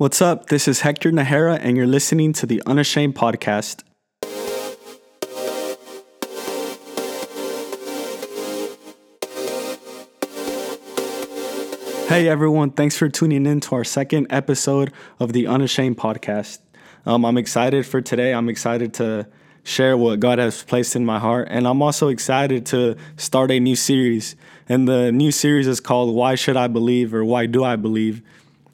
What's up? This is Hector Nahara, and you're listening to the Unashamed Podcast. Hey everyone, thanks for tuning in to our second episode of the Unashamed Podcast. Um, I'm excited for today. I'm excited to share what God has placed in my heart, and I'm also excited to start a new series. And the new series is called Why Should I Believe or Why Do I Believe?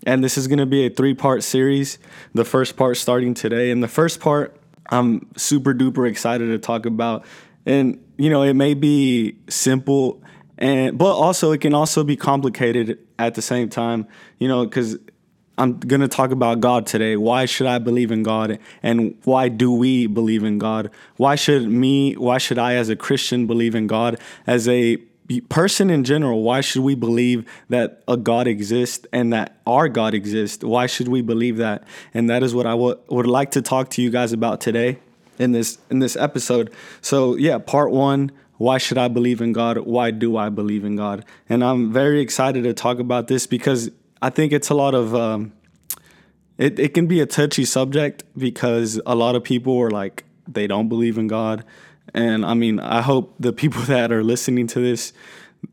And this is going to be a three part series. The first part starting today. And the first part, I'm super duper excited to talk about. And, you know, it may be simple and but also it can also be complicated at the same time you know because i'm going to talk about god today why should i believe in god and why do we believe in god why should me why should i as a christian believe in god as a person in general why should we believe that a god exists and that our god exists why should we believe that and that is what I w- would like to talk to you guys about today in this in this episode so yeah part one why should I believe in God? Why do I believe in God? And I'm very excited to talk about this because I think it's a lot of, um, it, it can be a touchy subject because a lot of people are like, they don't believe in God. And I mean, I hope the people that are listening to this,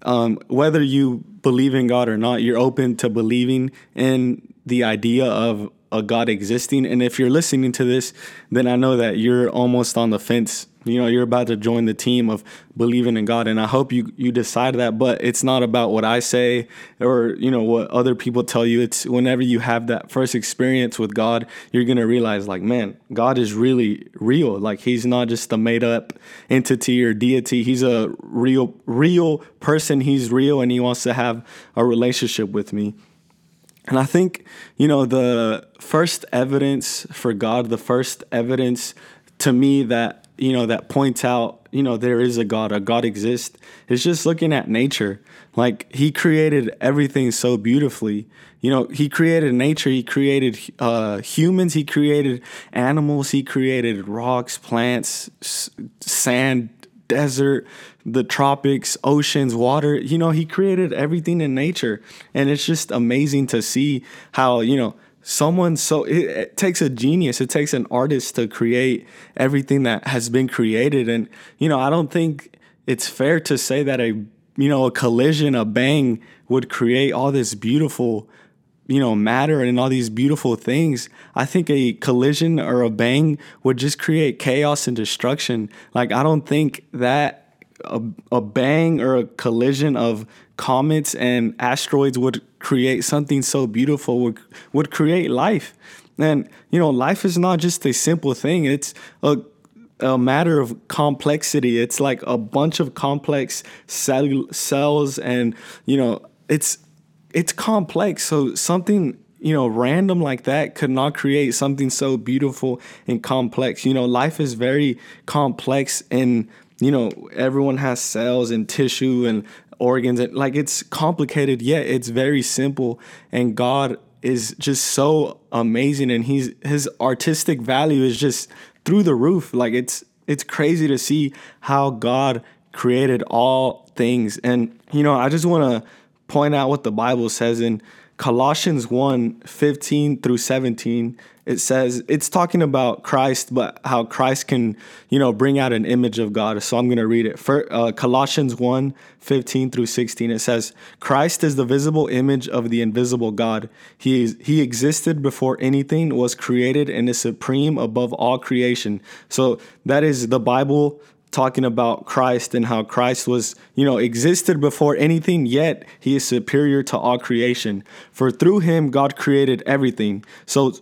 um, whether you believe in God or not, you're open to believing in the idea of a God existing. And if you're listening to this, then I know that you're almost on the fence. You know you're about to join the team of believing in god. And i hope you you decide that. But it's not about what i say or you know what other people tell you. It's whenever you have that first experience with god you're gonna realize like man god is really real. Like he's not just a made up entity or deity. He's a real real person. He's real and he wants to have a relationship with me and I think, you know, the first evidence for God, the first evidence to me that you know that points out you know there is a god a god exists is just looking at nature. Like he created everything so beautifully. You know he created nature he created uh, humans he created animals he created rocks plants s- sand desert the tropics oceans water. You know he created everything in nature. And it's just amazing to see how you know someone so it, it, takes a genius it takes an artist to create everything that has been created. And you know i don't think it's fair to say that a you know a collision a bang would create all this beautiful you know matter and all these beautiful things i think a collision or a bang would just create chaos and destruction. Like i don't think that a, a bang or a collision of comets and asteroids would create something so beautiful would would create life. And you know life is not just a simple thing. It's a a matter of complexity. It's like a bunch of complex cell, cells and you know it's it's complex. So something you know random like that could not create something so beautiful and complex. You know life is very complex and you know everyone has cells and tissue and organs and like it's complicated yet it's very simple. And god is just so amazing and he's his artistic value is just through the roof. Like it's it's crazy to see how god created all things. And you know i just want to point out what the bible says in colossians 1 15 through 17 it says it's talking about Christ, but how Christ can, you know, bring out an image of God. So I'm going to read it. For uh, Colossians 1 15 through 16, it says, Christ is the visible image of the invisible God. He, is, he existed before anything was created and is supreme above all creation. So that is the Bible talking about Christ and how Christ was, you know, existed before anything, yet he is superior to all creation. For through him, God created everything. So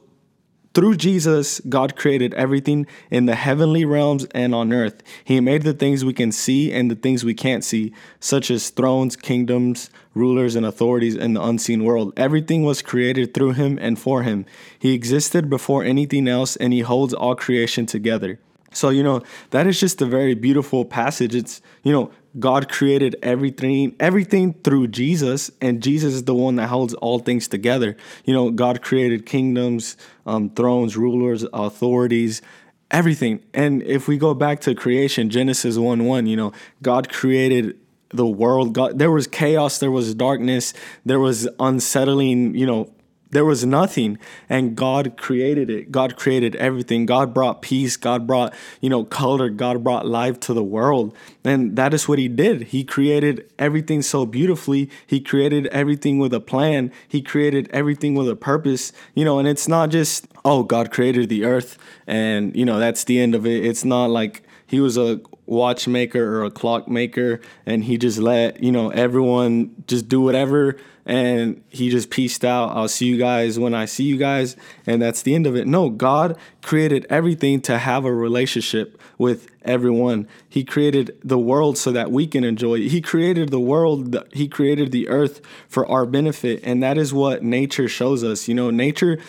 through Jesus, God created everything in the heavenly realms and on earth. He made the things we can see and the things we can't see, such as thrones, kingdoms, rulers, and authorities in the unseen world. Everything was created through him and for him. He existed before anything else, and he holds all creation together. So, you know, that is just a very beautiful passage. It's, you know, God created everything, everything through Jesus, and Jesus is the one that holds all things together. You know, God created kingdoms, um, thrones, rulers, authorities, everything. And if we go back to creation, Genesis 1 1, you know, God created the world. God, there was chaos, there was darkness, there was unsettling, you know, there was nothing and god created it. God created everything. God brought peace. God brought you know color. God brought life to the world. And that is what he did. He created everything so beautifully. He created everything with a plan. He created everything with a purpose you know and it's not just oh god created the earth and you know that's the end of it. It's not like he was a watchmaker or a clockmaker and he just let you know everyone just do whatever and he just pieced out. I'll see you guys when i see you guys and that's the end of it. No god created everything to have a relationship with everyone. He created the world so that we can enjoy it. He created the world he created the earth for our benefit and that is what nature shows us. You know nature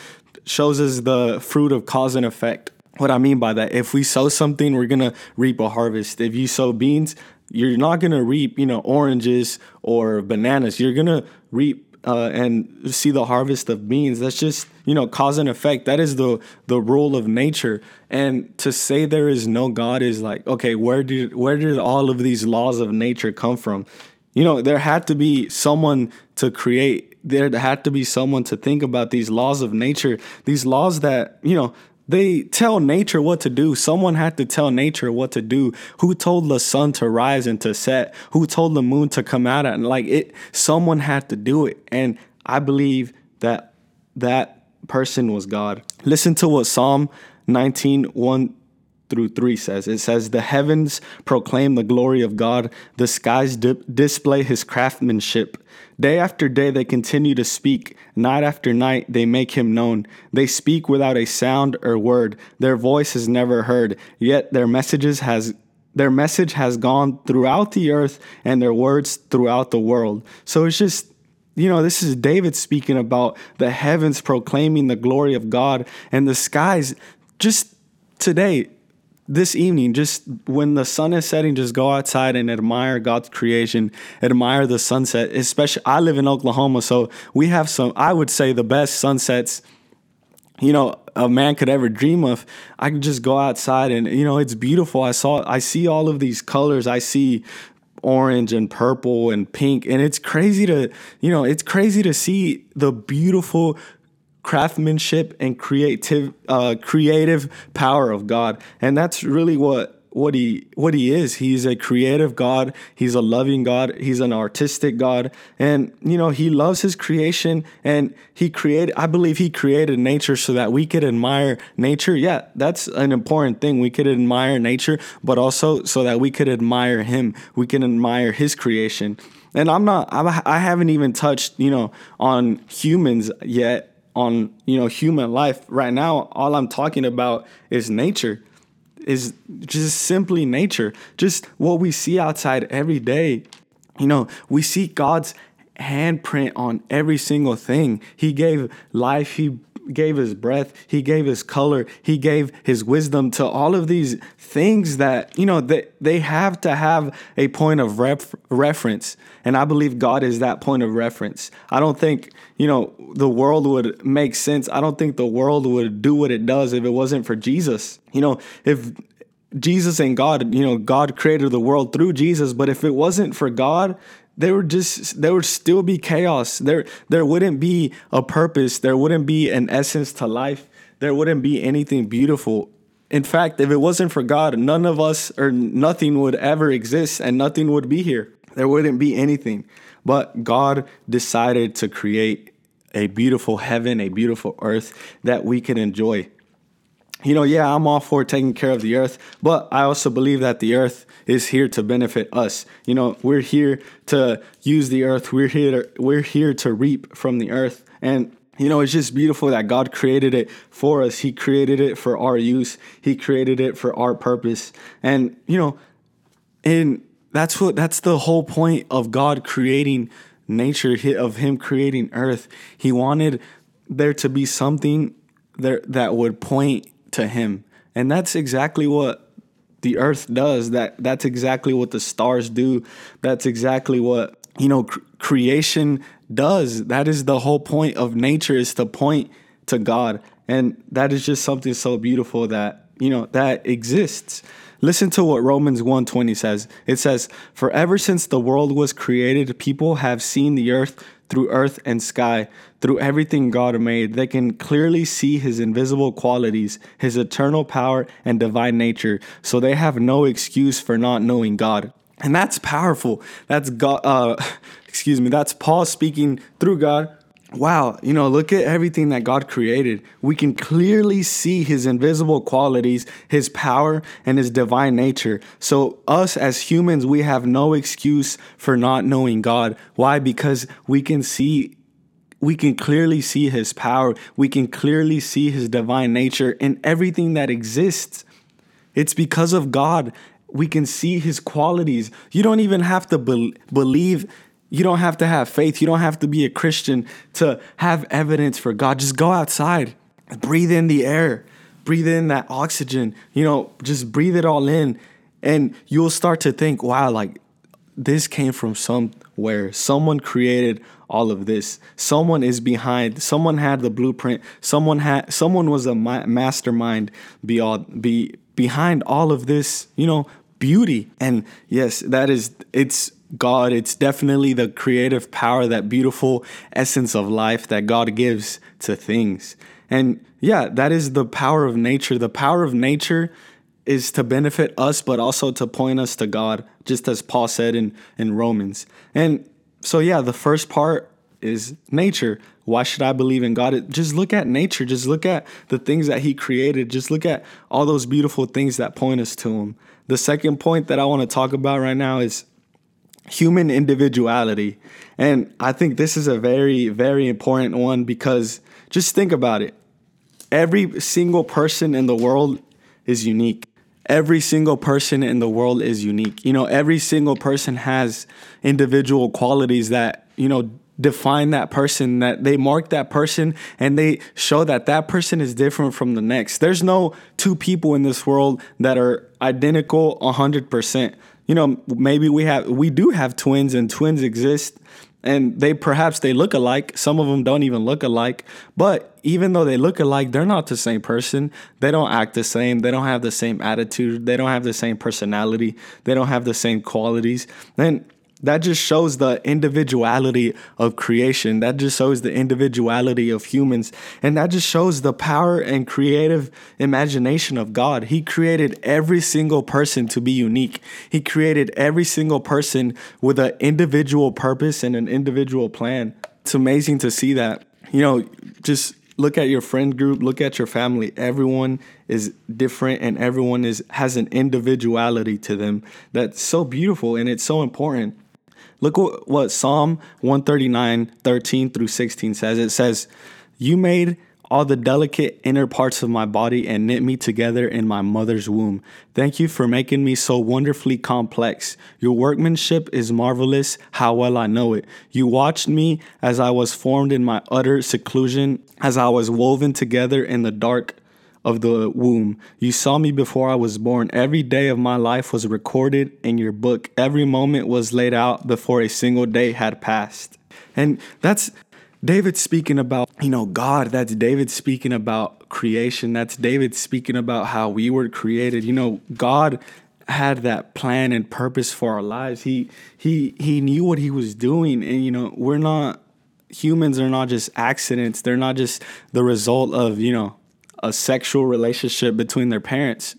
shows us the fruit of cause and effect what I mean by that, if we sow something, we're gonna reap a harvest. If you sow beans, you're not gonna reap, you know, oranges or bananas. You're gonna reap uh, and see the harvest of beans. That's just you know cause and effect. That is the the rule of nature. And to say there is no God is like okay, where did where did all of these laws of nature come from? You know, there had to be someone to create. There had to be someone to think about these laws of nature. These laws that you know they tell nature what to do. Someone had to tell nature what to do. Who told the sun to rise and to set? Who told the moon to come out? And like it, someone had to do it. And I believe that that person was God. Listen to what Psalm 19, 1 through 3 says. It says, The heavens proclaim the glory of God, the skies display his craftsmanship. Day after day they continue to speak, night after night they make him known. They speak without a sound or word. Their voice is never heard, yet their messages has their message has gone throughout the earth and their words throughout the world. So it's just you know, this is David speaking about the heavens proclaiming the glory of God and the skies just today this evening, just when the sun is setting, just go outside and admire God's creation, admire the sunset. Especially, I live in Oklahoma, so we have some, I would say, the best sunsets, you know, a man could ever dream of. I can just go outside and, you know, it's beautiful. I saw, I see all of these colors. I see orange and purple and pink, and it's crazy to, you know, it's crazy to see the beautiful craftsmanship and creative uh, creative power of God. And that's really what what he what he is. He's a creative God. He's a loving God. He's an artistic God. And you know, he loves his creation and he created I believe he created nature so that we could admire nature. Yeah, that's an important thing. We could admire nature, but also so that we could admire him. We can admire his creation. And I'm not I haven't even touched, you know, on humans yet on you know human life right now all i'm talking about is nature is just simply nature just what we see outside every day. You know we see god's handprint on every single thing. He gave life he gave his breath, he gave his color, he gave his wisdom to all of these things that, you know, they, they have to have a point of ref, reference. And I believe God is that point of reference. I don't think, you know, the world would make sense. I don't think the world would do what it does if it wasn't for Jesus. You know, if Jesus and God, you know, God created the world through Jesus, but if it wasn't for God, there would just there would still be chaos. There there wouldn't be a purpose. There wouldn't be an essence to life. There wouldn't be anything beautiful. In fact if it wasn't for god none of us or nothing would ever exist and nothing would be here. There wouldn't be anything. But god decided to create a beautiful heaven a beautiful earth that we can enjoy you know, yeah, I'm all for taking care of the earth, but I also believe that the earth is here to benefit us. You know, we're here to use the earth. We're here to, we're here to reap from the earth. And you know, it's just beautiful that God created it for us. He created it for our use. He created it for our purpose. And, you know, and that's what that's the whole point of God creating nature of him creating earth. He wanted there to be something there that would point to him. And that's exactly what the earth does. That that's exactly what the stars do. That's exactly what, you know, cr- creation does. That is the whole point of nature is to point to God. And that is just something so beautiful that, you know, that exists. Listen to what Romans 1:20 says. It says, "For ever since the world was created, people have seen the earth through earth and sky, through everything God made. They can clearly see his invisible qualities, his eternal power, and divine nature. So they have no excuse for not knowing God. And that's powerful. That's God, uh, excuse me, that's Paul speaking through God wow, you know, look at everything that God created. We can clearly see his invisible qualities, his power, and his divine nature. So, us as humans, we have no excuse for not knowing God. Why? Because we can see. We can clearly see his power. We can clearly see his divine nature in everything that exists. It's because of God we can see his qualities. You don't even have to be- believe you don't have to have faith. You don't have to be a Christian to have evidence for God. Just go outside, breathe in the air, breathe in that oxygen, you know, just breathe it all in. And you'll start to think, wow, like this came from somewhere. Someone created all of this. Someone is behind. Someone had the blueprint. Someone had. Someone was a mastermind beyond be behind all of this. You know, beauty. And yes, that is. It's God. It's definitely the creative power, that beautiful essence of life that God gives to things. And yeah, that is the power of nature. The power of nature is to benefit us, but also to point us to God, just as Paul said in, in Romans. And so, yeah, the first part is nature. Why should I believe in God? Just look at nature. Just look at the things that He created. Just look at all those beautiful things that point us to Him. The second point that I want to talk about right now is human individuality. And I think this is a very, very important one because just think about it. Every single person in the world is unique. Every single person in the world is unique. You know, every single person has individual qualities that, you know, define that person, that they mark that person and they show that that person is different from the next. There's no two people in this world that are identical 100% you know, maybe we have we do have twins and twins exist and they perhaps they look alike. Some of them don't even look alike. But even though they look alike, they're not the same person. They don't act the same. They don't have the same attitude. They don't have the same personality. They don't have the same qualities. And that just shows the individuality of creation. That just shows the individuality of humans. And that just shows the power and creative imagination of God. He created every single person to be unique. He created every single person with an individual purpose and an individual plan. It's amazing to see that. You know, just look at your friend group, look at your family. Everyone is different and everyone is has an individuality to them that's so beautiful and it's so important. Look what, what Psalm 139, 13 through 16 says. It says, You made all the delicate inner parts of my body and knit me together in my mother's womb. Thank you for making me so wonderfully complex. Your workmanship is marvelous, how well I know it. You watched me as I was formed in my utter seclusion, as I was woven together in the dark of the womb. You saw me before I was born. Every day of my life was recorded in your book. Every moment was laid out before a single day had passed. And that's David speaking about, you know, God. That's David speaking about creation. That's David speaking about how we were created. You know, God had that plan and purpose for our lives. He he he knew what he was doing and you know, we're not humans are not just accidents. They're not just the result of, you know, a sexual relationship between their parents.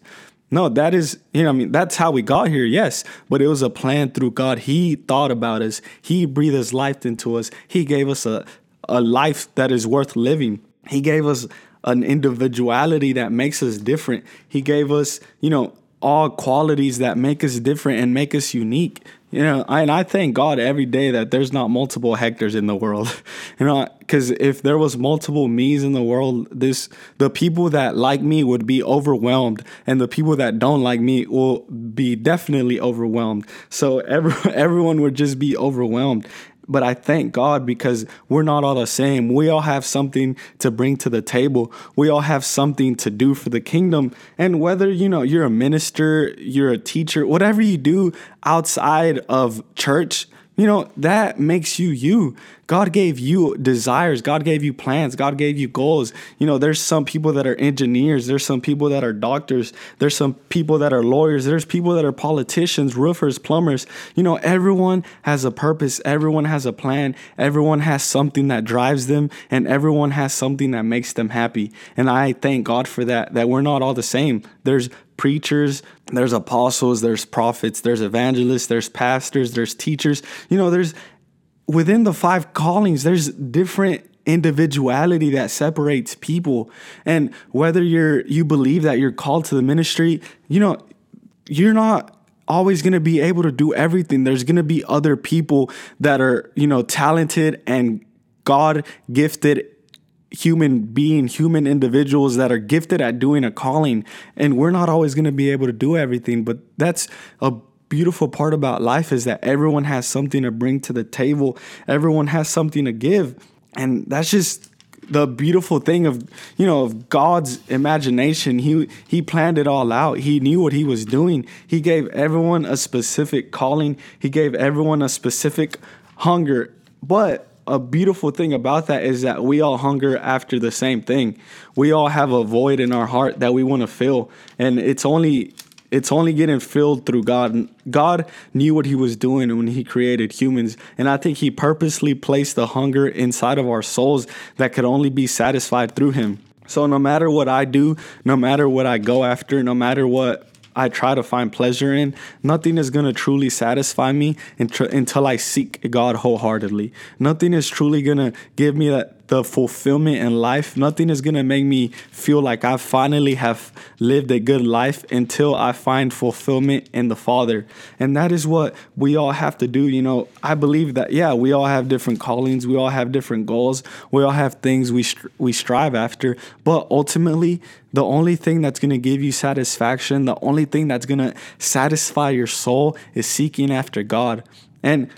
No, that is, you know, I mean, that's how we got here, yes, but it was a plan through God. He thought about us, He breathed His life into us, He gave us a, a life that is worth living. He gave us an individuality that makes us different. He gave us, you know, all qualities that make us different and make us unique. You know, and I thank God every day that there's not multiple Hectors in the world. You know, because if there was multiple me's in the world, this the people that like me would be overwhelmed, and the people that don't like me will be definitely overwhelmed. So every, everyone would just be overwhelmed. But I thank God because we're not all the same. We all have something to bring to the table. We all have something to do for the kingdom. And whether, you know, you're a minister, you're a teacher, whatever you do outside of church, you know, that makes you you. God gave you desires. God gave you plans. God gave you goals. You know, there's some people that are engineers. There's some people that are doctors. There's some people that are lawyers. There's people that are politicians, roofers, plumbers. You know, everyone has a purpose. Everyone has a plan. Everyone has something that drives them and everyone has something that makes them happy. And I thank God for that, that we're not all the same. There's preachers, there's apostles, there's prophets, there's evangelists, there's pastors, there's teachers. You know, there's within the five callings, there's different individuality that separates people. And whether you're you believe that you're called to the ministry, you know, you're not always going to be able to do everything. There's going to be other people that are, you know, talented and God gifted human being, human individuals that are gifted at doing a calling. And we're not always going to be able to do everything, but that's a beautiful part about life is that everyone has something to bring to the table. Everyone has something to give. And that's just the beautiful thing of you know of God's imagination. He he planned it all out. He knew what he was doing. He gave everyone a specific calling. He gave everyone a specific hunger. But a beautiful thing about that is that we all hunger after the same thing. We all have a void in our heart that we want to fill, and it's only it's only getting filled through God. God knew what He was doing when He created humans. And I think He purposely placed the hunger inside of our souls that could only be satisfied through Him. So no matter what I do, no matter what I go after, no matter what I try to find pleasure in, nothing is going to truly satisfy me until I seek God wholeheartedly. Nothing is truly going to give me that the fulfillment in life. Nothing is going to make me feel like I finally have lived a good life until I find fulfillment in the Father. And that is what we all have to do. You know, I believe that, yeah, we all have different callings, we all have different goals, we all have things we, str- we strive after. But ultimately, the only thing that's going to give you satisfaction, the only thing that's going to satisfy your soul is seeking after God. And,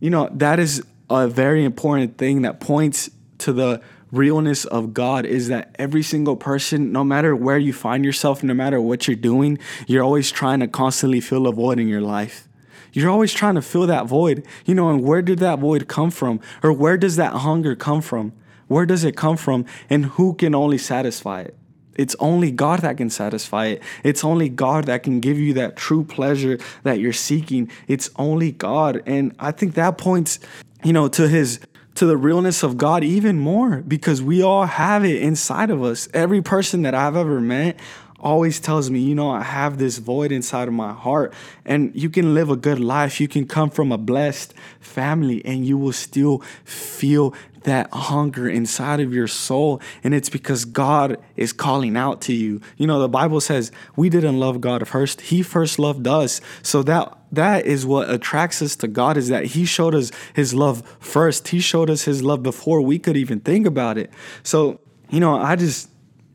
you know, that is a very important thing that points to the realness of God is that every single person, no matter where you find yourself, no matter what you're doing, you're always trying to constantly fill a void in your life. You're always trying to fill that void. You know, and where did that void come from? Or where does that hunger come from? Where does it come from? And who can only satisfy it? It's only God that can satisfy it. It's only God that can give you that true pleasure that you're seeking. It's only God. And I think that points, you know, to his to the realness of God even more because we all have it inside of us. Every person that I've ever met always tells me, you know, I have this void inside of my heart. And you can live a good life. You can come from a blessed family and you will still feel that hunger inside of your soul. And it's because God is calling out to you. You know, the Bible says we didn't love God first, He first loved us. So that that is what attracts us to God is that He showed us His love first. He showed us His love before we could even think about it. So, you know, I just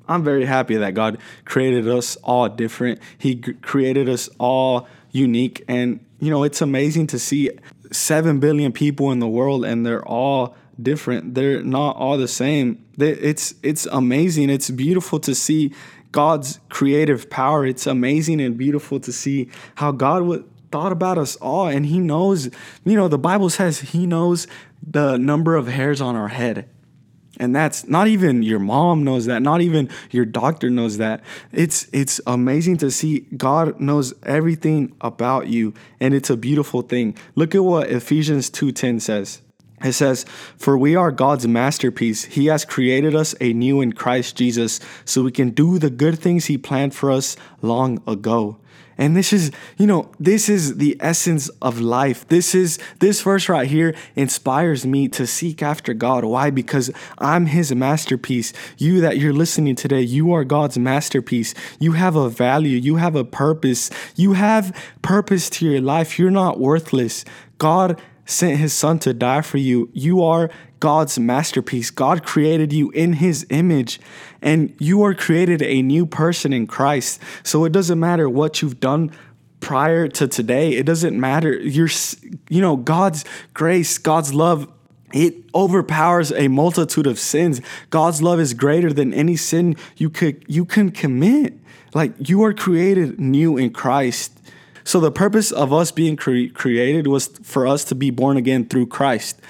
I'm very happy that God created us all different. He created us all unique. And, you know, it's amazing to see 7 billion people in the world and they're all different. They're not all the same. It's it's amazing. It's beautiful to see God's creative power. It's amazing and beautiful to see how God would thought about us all and he knows, you know, the Bible says he knows the number of hairs on our head. And that's not even your mom knows that, not even your doctor knows that. It's it's amazing to see God knows everything about you and it's a beautiful thing. Look at what Ephesians 2:10 says. It says, For we are God's masterpiece. He has created us anew in Christ Jesus so we can do the good things He planned for us long ago. And this is, you know, this is the essence of life. This is, this verse right here inspires me to seek after God. Why? Because I'm His masterpiece. You that you're listening today, you are God's masterpiece. You have a value, you have a purpose, you have purpose to your life. You're not worthless. God sent his son to die for you. You are God's masterpiece. God created you in his image, and you are created a new person in Christ. So it doesn't matter what you've done prior to today. It doesn't matter. You're, you know, God's grace, God's love it overpowers a multitude of sins. God's love is greater than any sin you could you can commit. Like you are created new in Christ. So the purpose of us being cre- created was for us to be born again through Christ.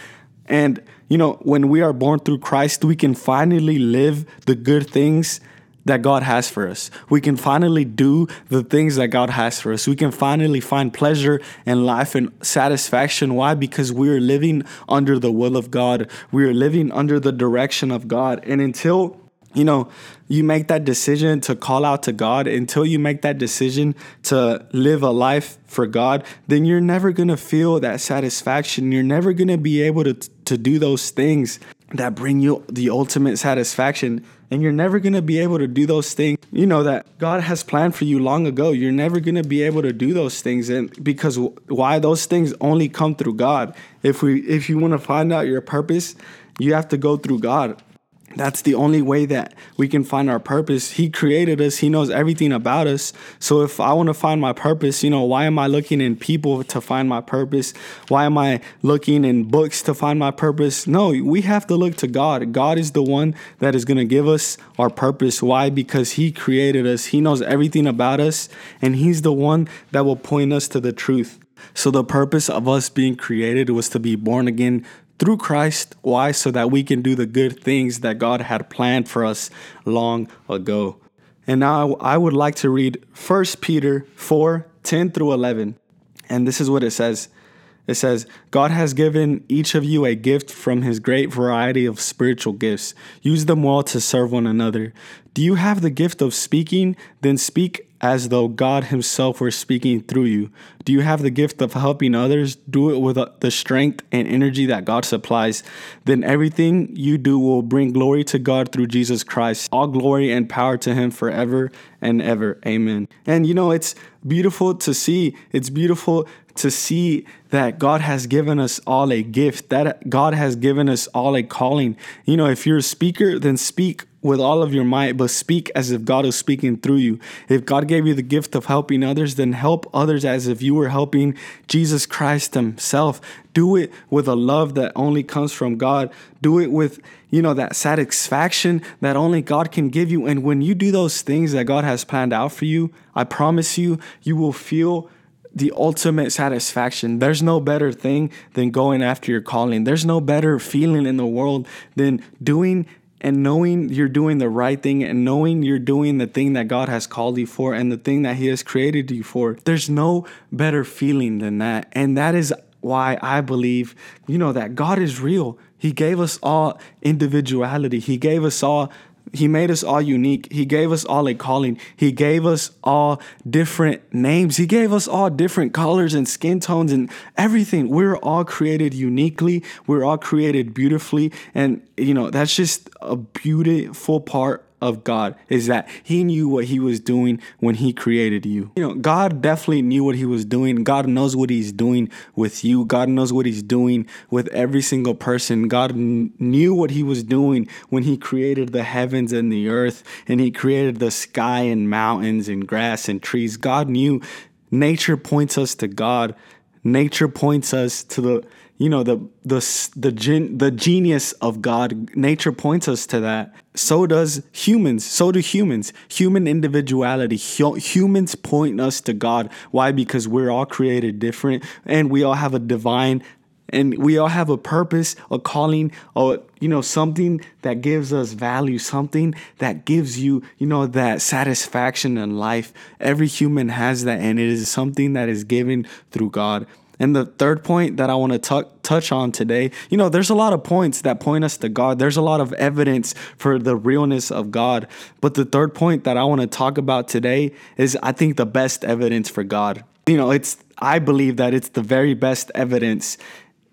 And, you know, when we are born through Christ, we can finally live the good things that God has for us. We can finally do the things that God has for us. We can finally find pleasure in life and satisfaction. Why? Because we are living under the will of God. We are living under the direction of God. And until you know, you make that decision to call out to God until you make that decision to live a life for God, then you're never going to feel that satisfaction. You're never going to be able to, to do those things that bring you the ultimate satisfaction. And you're never going to be able to do those things, you know, that God has planned for you long ago. You're never going to be able to do those things. And because why those things only come through God. If we, if you want to find out your purpose, you have to go through God. That's the only way that we can find our purpose. He created us, He knows everything about us. So if I want to find my purpose, you know, why am I looking in people to find my purpose? Why am I looking in books to find my purpose? No, we have to look to God. God is the one that is going to give us our purpose. Why? Because He created us, He knows everything about us, and He's the one that will point us to the truth. So, the purpose of us being created was to be born again through Christ. Why? So that we can do the good things that God had planned for us long ago. And now I would like to read 1 Peter 4 10 through 11. And this is what it says. It says, God has given each of you a gift from his great variety of spiritual gifts. Use them well to serve one another. Do you have the gift of speaking? Then speak as though God himself were speaking through you. Do you have the gift of helping others? Do it with uh, the strength and energy that God supplies. Then everything you do will bring glory to God through Jesus Christ. All glory and power to him forever and ever. Amen. And you know, it's beautiful to see. It's beautiful to see that God has given us all a gift, that God has given us all a calling. You know, if you're a speaker, then speak with all of your might, but speak as if God is speaking through you. If God gave you the gift of helping others, then help others as if you were helping Jesus Christ Himself. Do it with a love that only comes from God. Do it with, you know, that satisfaction that only God can give you. And when you do those things that God has planned out for you, I promise you, you will feel the ultimate satisfaction. There's no better thing than going after your calling. There's no better feeling in the world than doing and knowing you're doing the right thing and knowing you're doing the thing that God has called you for and the thing that He has created you for. There's no better feeling than that. And that is why I believe, you know, that God is real. He gave us all individuality, He gave us all he made us all unique. He gave us all a calling. He gave us all different names. He gave us all different colors and skin tones and everything. We're all created uniquely. We're all created beautifully. And, you know, that's just a beautiful part of God is that he knew what he was doing when he created you. You know, God definitely knew what he was doing. God knows what he's doing with you. God knows what he's doing with every single person. God knew what he was doing when he created the heavens and the earth and he created the sky and mountains and grass and trees. God knew nature points us to God. Nature points us to the you know the the the gen, the genius of God. Nature points us to that. So does humans. So do humans. Human individuality. Humans point us to God. Why? Because we're all created different, and we all have a divine. And we all have a purpose, a calling, or you know, something that gives us value, something that gives you, you know, that satisfaction in life. Every human has that, and it is something that is given through God. And the third point that I want to t- touch on today, you know, there's a lot of points that point us to God. There's a lot of evidence for the realness of God. But the third point that I want to talk about today is, I think, the best evidence for God. You know, it's, I believe that it's the very best evidence,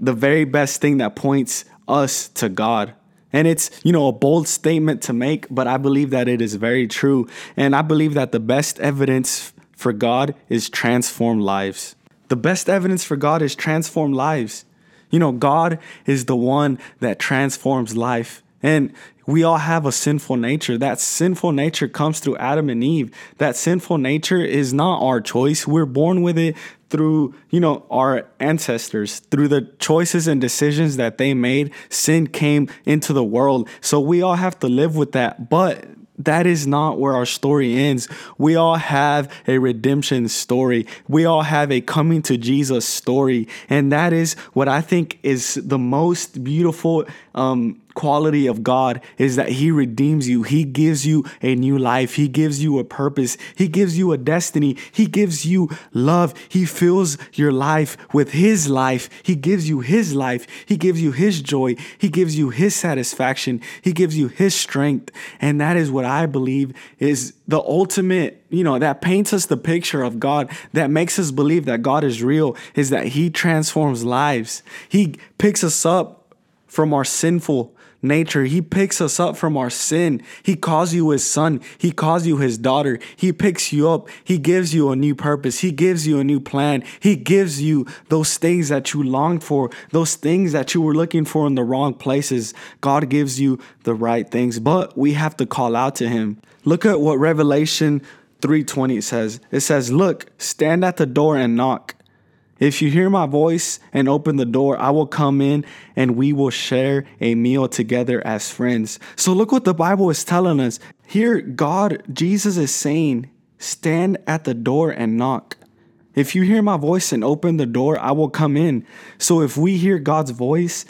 the very best thing that points us to God. And it's, you know, a bold statement to make, but I believe that it is very true. And I believe that the best evidence for God is transformed lives. The best evidence for God is transformed lives. You know, God is the one that transforms life. And we all have a sinful nature. That sinful nature comes through Adam and Eve. That sinful nature is not our choice. We're born with it through, you know, our ancestors, through the choices and decisions that they made. Sin came into the world. So we all have to live with that. But that is not where our story ends. We all have a redemption story. We all have a coming to Jesus story. And that is what I think is the most beautiful um, quality of God is that He redeems you. He gives you a new life. He gives you a purpose. He gives you a destiny. He gives you love. He fills your life with His life. He gives you His life. He gives you His joy. He gives you His satisfaction. He gives you His strength. And that is what I believe is the ultimate, you know, that paints us the picture of God, that makes us believe that God is real, is that He transforms lives. He picks us up from our sinful nature. He picks us up from our sin. He calls you his son. He calls you his daughter. He picks you up. He gives you a new purpose. He gives you a new plan. He gives you those things that you longed for, those things that you were looking for in the wrong places. God gives you the right things, but we have to call out to him. Look at what Revelation 3:20 says. It says, "Look, stand at the door and knock. If you hear my voice and open the door, I will come in and we will share a meal together as friends. So look what the Bible is telling us. Here, God, Jesus is saying, stand at the door and knock. If you hear my voice and open the door, I will come in. So if we hear God's voice,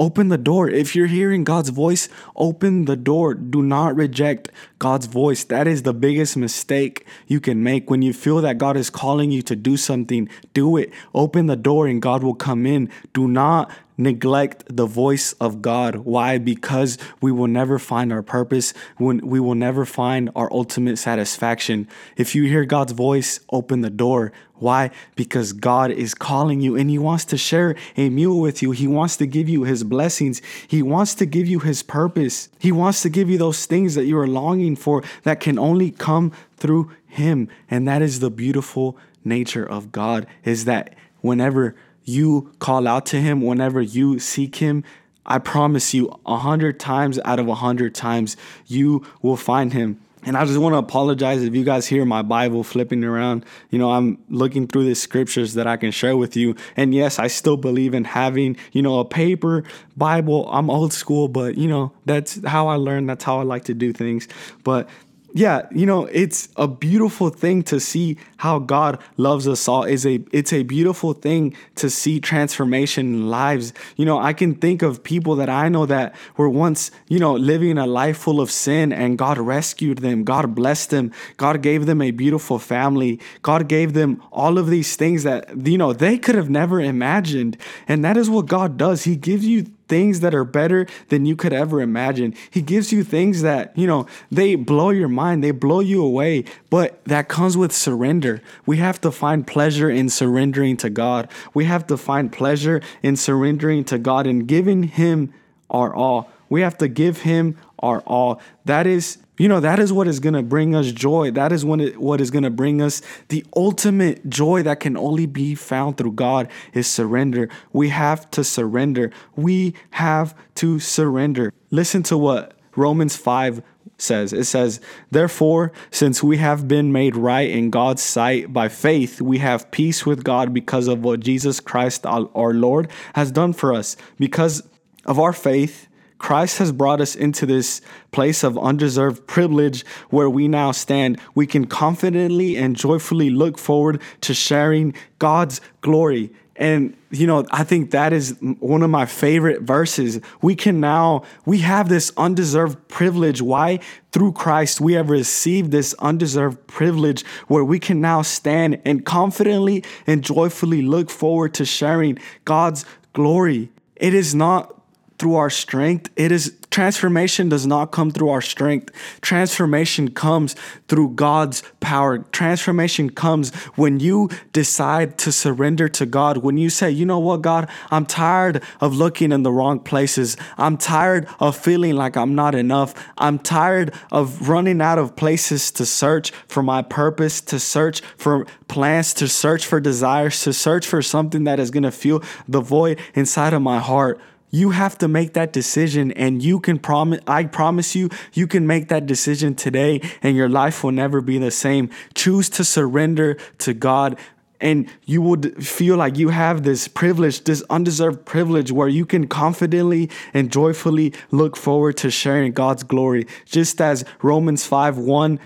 Open the door. If you're hearing God's voice, open the door. Do not reject God's voice. That is the biggest mistake you can make. When you feel that God is calling you to do something, do it. Open the door and God will come in. Do not neglect the voice of God. Why? Because we will never find our purpose, when we will never find our ultimate satisfaction. If you hear God's voice, open the door. Why? Because God is calling you and He wants to share a meal with you. He wants to give you His blessings. He wants to give you His purpose. He wants to give you those things that you are longing for that can only come through Him. And that is the beautiful nature of God is that whenever you call out to him, whenever you seek him, I promise you, a hundred times out of a hundred times, you will find him. And I just want to apologize if you guys hear my Bible flipping around. You know, I'm looking through the scriptures that I can share with you. And yes, I still believe in having, you know, a paper Bible. I'm old school, but, you know, that's how I learned. That's how I like to do things. But yeah, you know, it's a beautiful thing to see how God loves us all. Is a it's a beautiful thing to see transformation in lives. You know, I can think of people that I know that were once, you know, living a life full of sin and God rescued them. God blessed them. God gave them a beautiful family. God gave them all of these things that, you know, they could have never imagined. And that is what God does. He gives you things that are better than you could ever imagine. He gives you things that, you know, they blow your mind, they blow you away, but that comes with surrender. We have to find pleasure in surrendering to God. We have to find pleasure in surrendering to God and giving Him our all. We have to give Him our all. That is you know, that is what is going to bring us joy. That is when it, what is going to bring us the ultimate joy that can only be found through God is surrender. We have to surrender. We have to surrender. Listen to what Romans 5 says. It says, Therefore, since we have been made right in God's sight by faith, we have peace with God because of what Jesus Christ our Lord has done for us. Because of our faith, Christ has brought us into this place of undeserved privilege where we now stand. We can confidently and joyfully look forward to sharing God's glory. And, you know, I think that is one of my favorite verses. We can now, we have this undeserved privilege. Why? Through Christ, we have received this undeserved privilege where we can now stand and confidently and joyfully look forward to sharing God's glory. It is not through our strength. It is transformation does not come through our strength. Transformation comes through God's power. Transformation comes when you decide to surrender to God. When you say, you know what, God, I'm tired of looking in the wrong places. I'm tired of feeling like I'm not enough. I'm tired of running out of places to search for my purpose, to search for plans, to search for desires, to search for something that is going to fill the void inside of my heart. You have to make that decision and you can promise I promise you you can make that decision today and your life will never be the same. Choose to surrender to God and you would feel like you have this privilege, this undeserved privilege where you can confidently and joyfully look forward to sharing God's glory. Just as Romans 5 1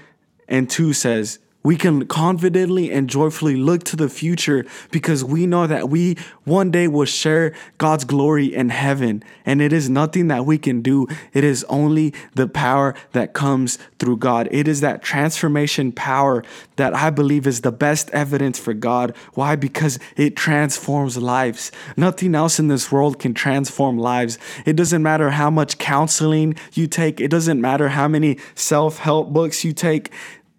and 2 says, we can confidently and joyfully look to the future because we know that we one day will share God's glory in heaven. And it is nothing that we can do, it is only the power that comes through God. It is that transformation power that I believe is the best evidence for God. Why? Because it transforms lives. Nothing else in this world can transform lives. It doesn't matter how much counseling you take, it doesn't matter how many self help books you take.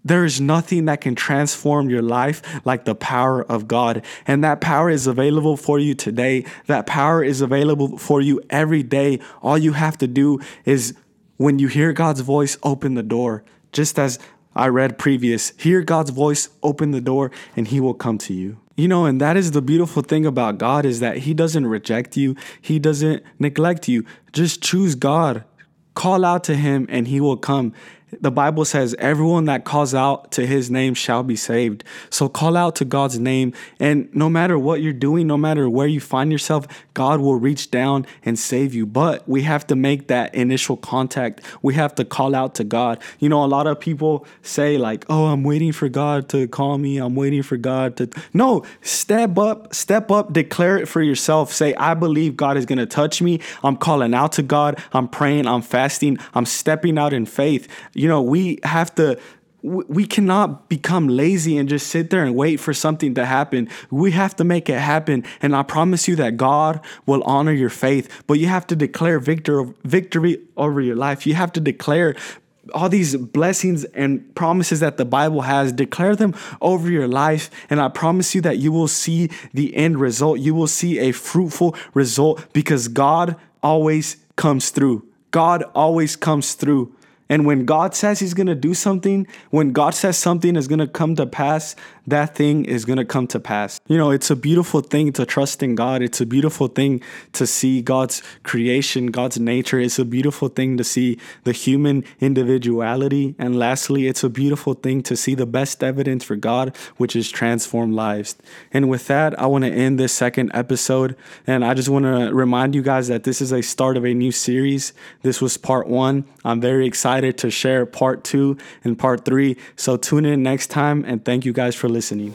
There is nothing that can transform your life like the power of God. And that power is available for you today. That power is available for you every day. All you have to do is when you hear God's voice, open the door. Just as I read previous, hear God's voice, open the door, and he will come to you. You know, and that is the beautiful thing about God is that he doesn't reject you. He doesn't neglect you. Just choose God. Call out to him and he will come the Bible says, everyone that calls out to his name shall be saved. So call out to God's name. And no matter what you're doing, no matter where you find yourself, God will reach down and save you. But we have to make that initial contact. We have to call out to God. You know, a lot of people say, like, oh, I'm waiting for God to call me. I'm waiting for God to. No, step up, step up, declare it for yourself. Say, I believe God is going to touch me. I'm calling out to God. I'm praying. I'm fasting. I'm stepping out in faith. You know, we have to we cannot become lazy and just sit there and wait for something to happen. We have to make it happen. And I promise you that God will honor your faith, but you have to declare victor, victory over your life. You have to declare all these blessings and promises that the Bible has, declare them over your life. And I promise you that you will see the end result. You will see a fruitful result because God always comes through. God always comes through. And when God says He's gonna do something, when God says something is gonna come to pass, that thing is going to come to pass. You know, it's a beautiful thing to trust in God. It's a beautiful thing to see God's creation, God's nature. It's a beautiful thing to see the human individuality. And lastly, it's a beautiful thing to see the best evidence for God, which is transformed lives. And with that, I want to end this second episode. And I just want to remind you guys that this is a start of a new series. This was part one. I'm very excited to share part two and part three. So tune in next time and thank you guys for listening.